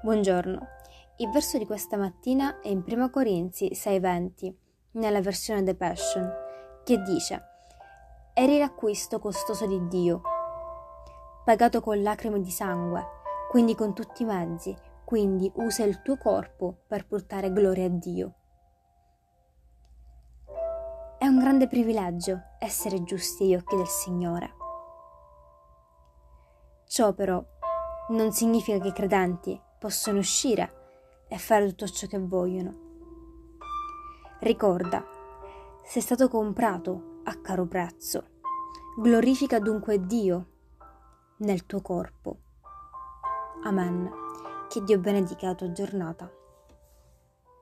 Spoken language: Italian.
Buongiorno. Il verso di questa mattina è in 1 Corinzi 6:20, nella versione The Passion, che dice: Eri l'acquisto costoso di Dio, pagato con lacrime di sangue, quindi con tutti i mezzi, quindi usa il tuo corpo per portare gloria a Dio. È un grande privilegio essere giusti agli occhi del Signore. Ciò però non significa che i credenti possono uscire e fare tutto ciò che vogliono. Ricorda, sei stato comprato a caro prezzo. Glorifica dunque Dio nel tuo corpo. Amen. Che Dio benedica la tua giornata.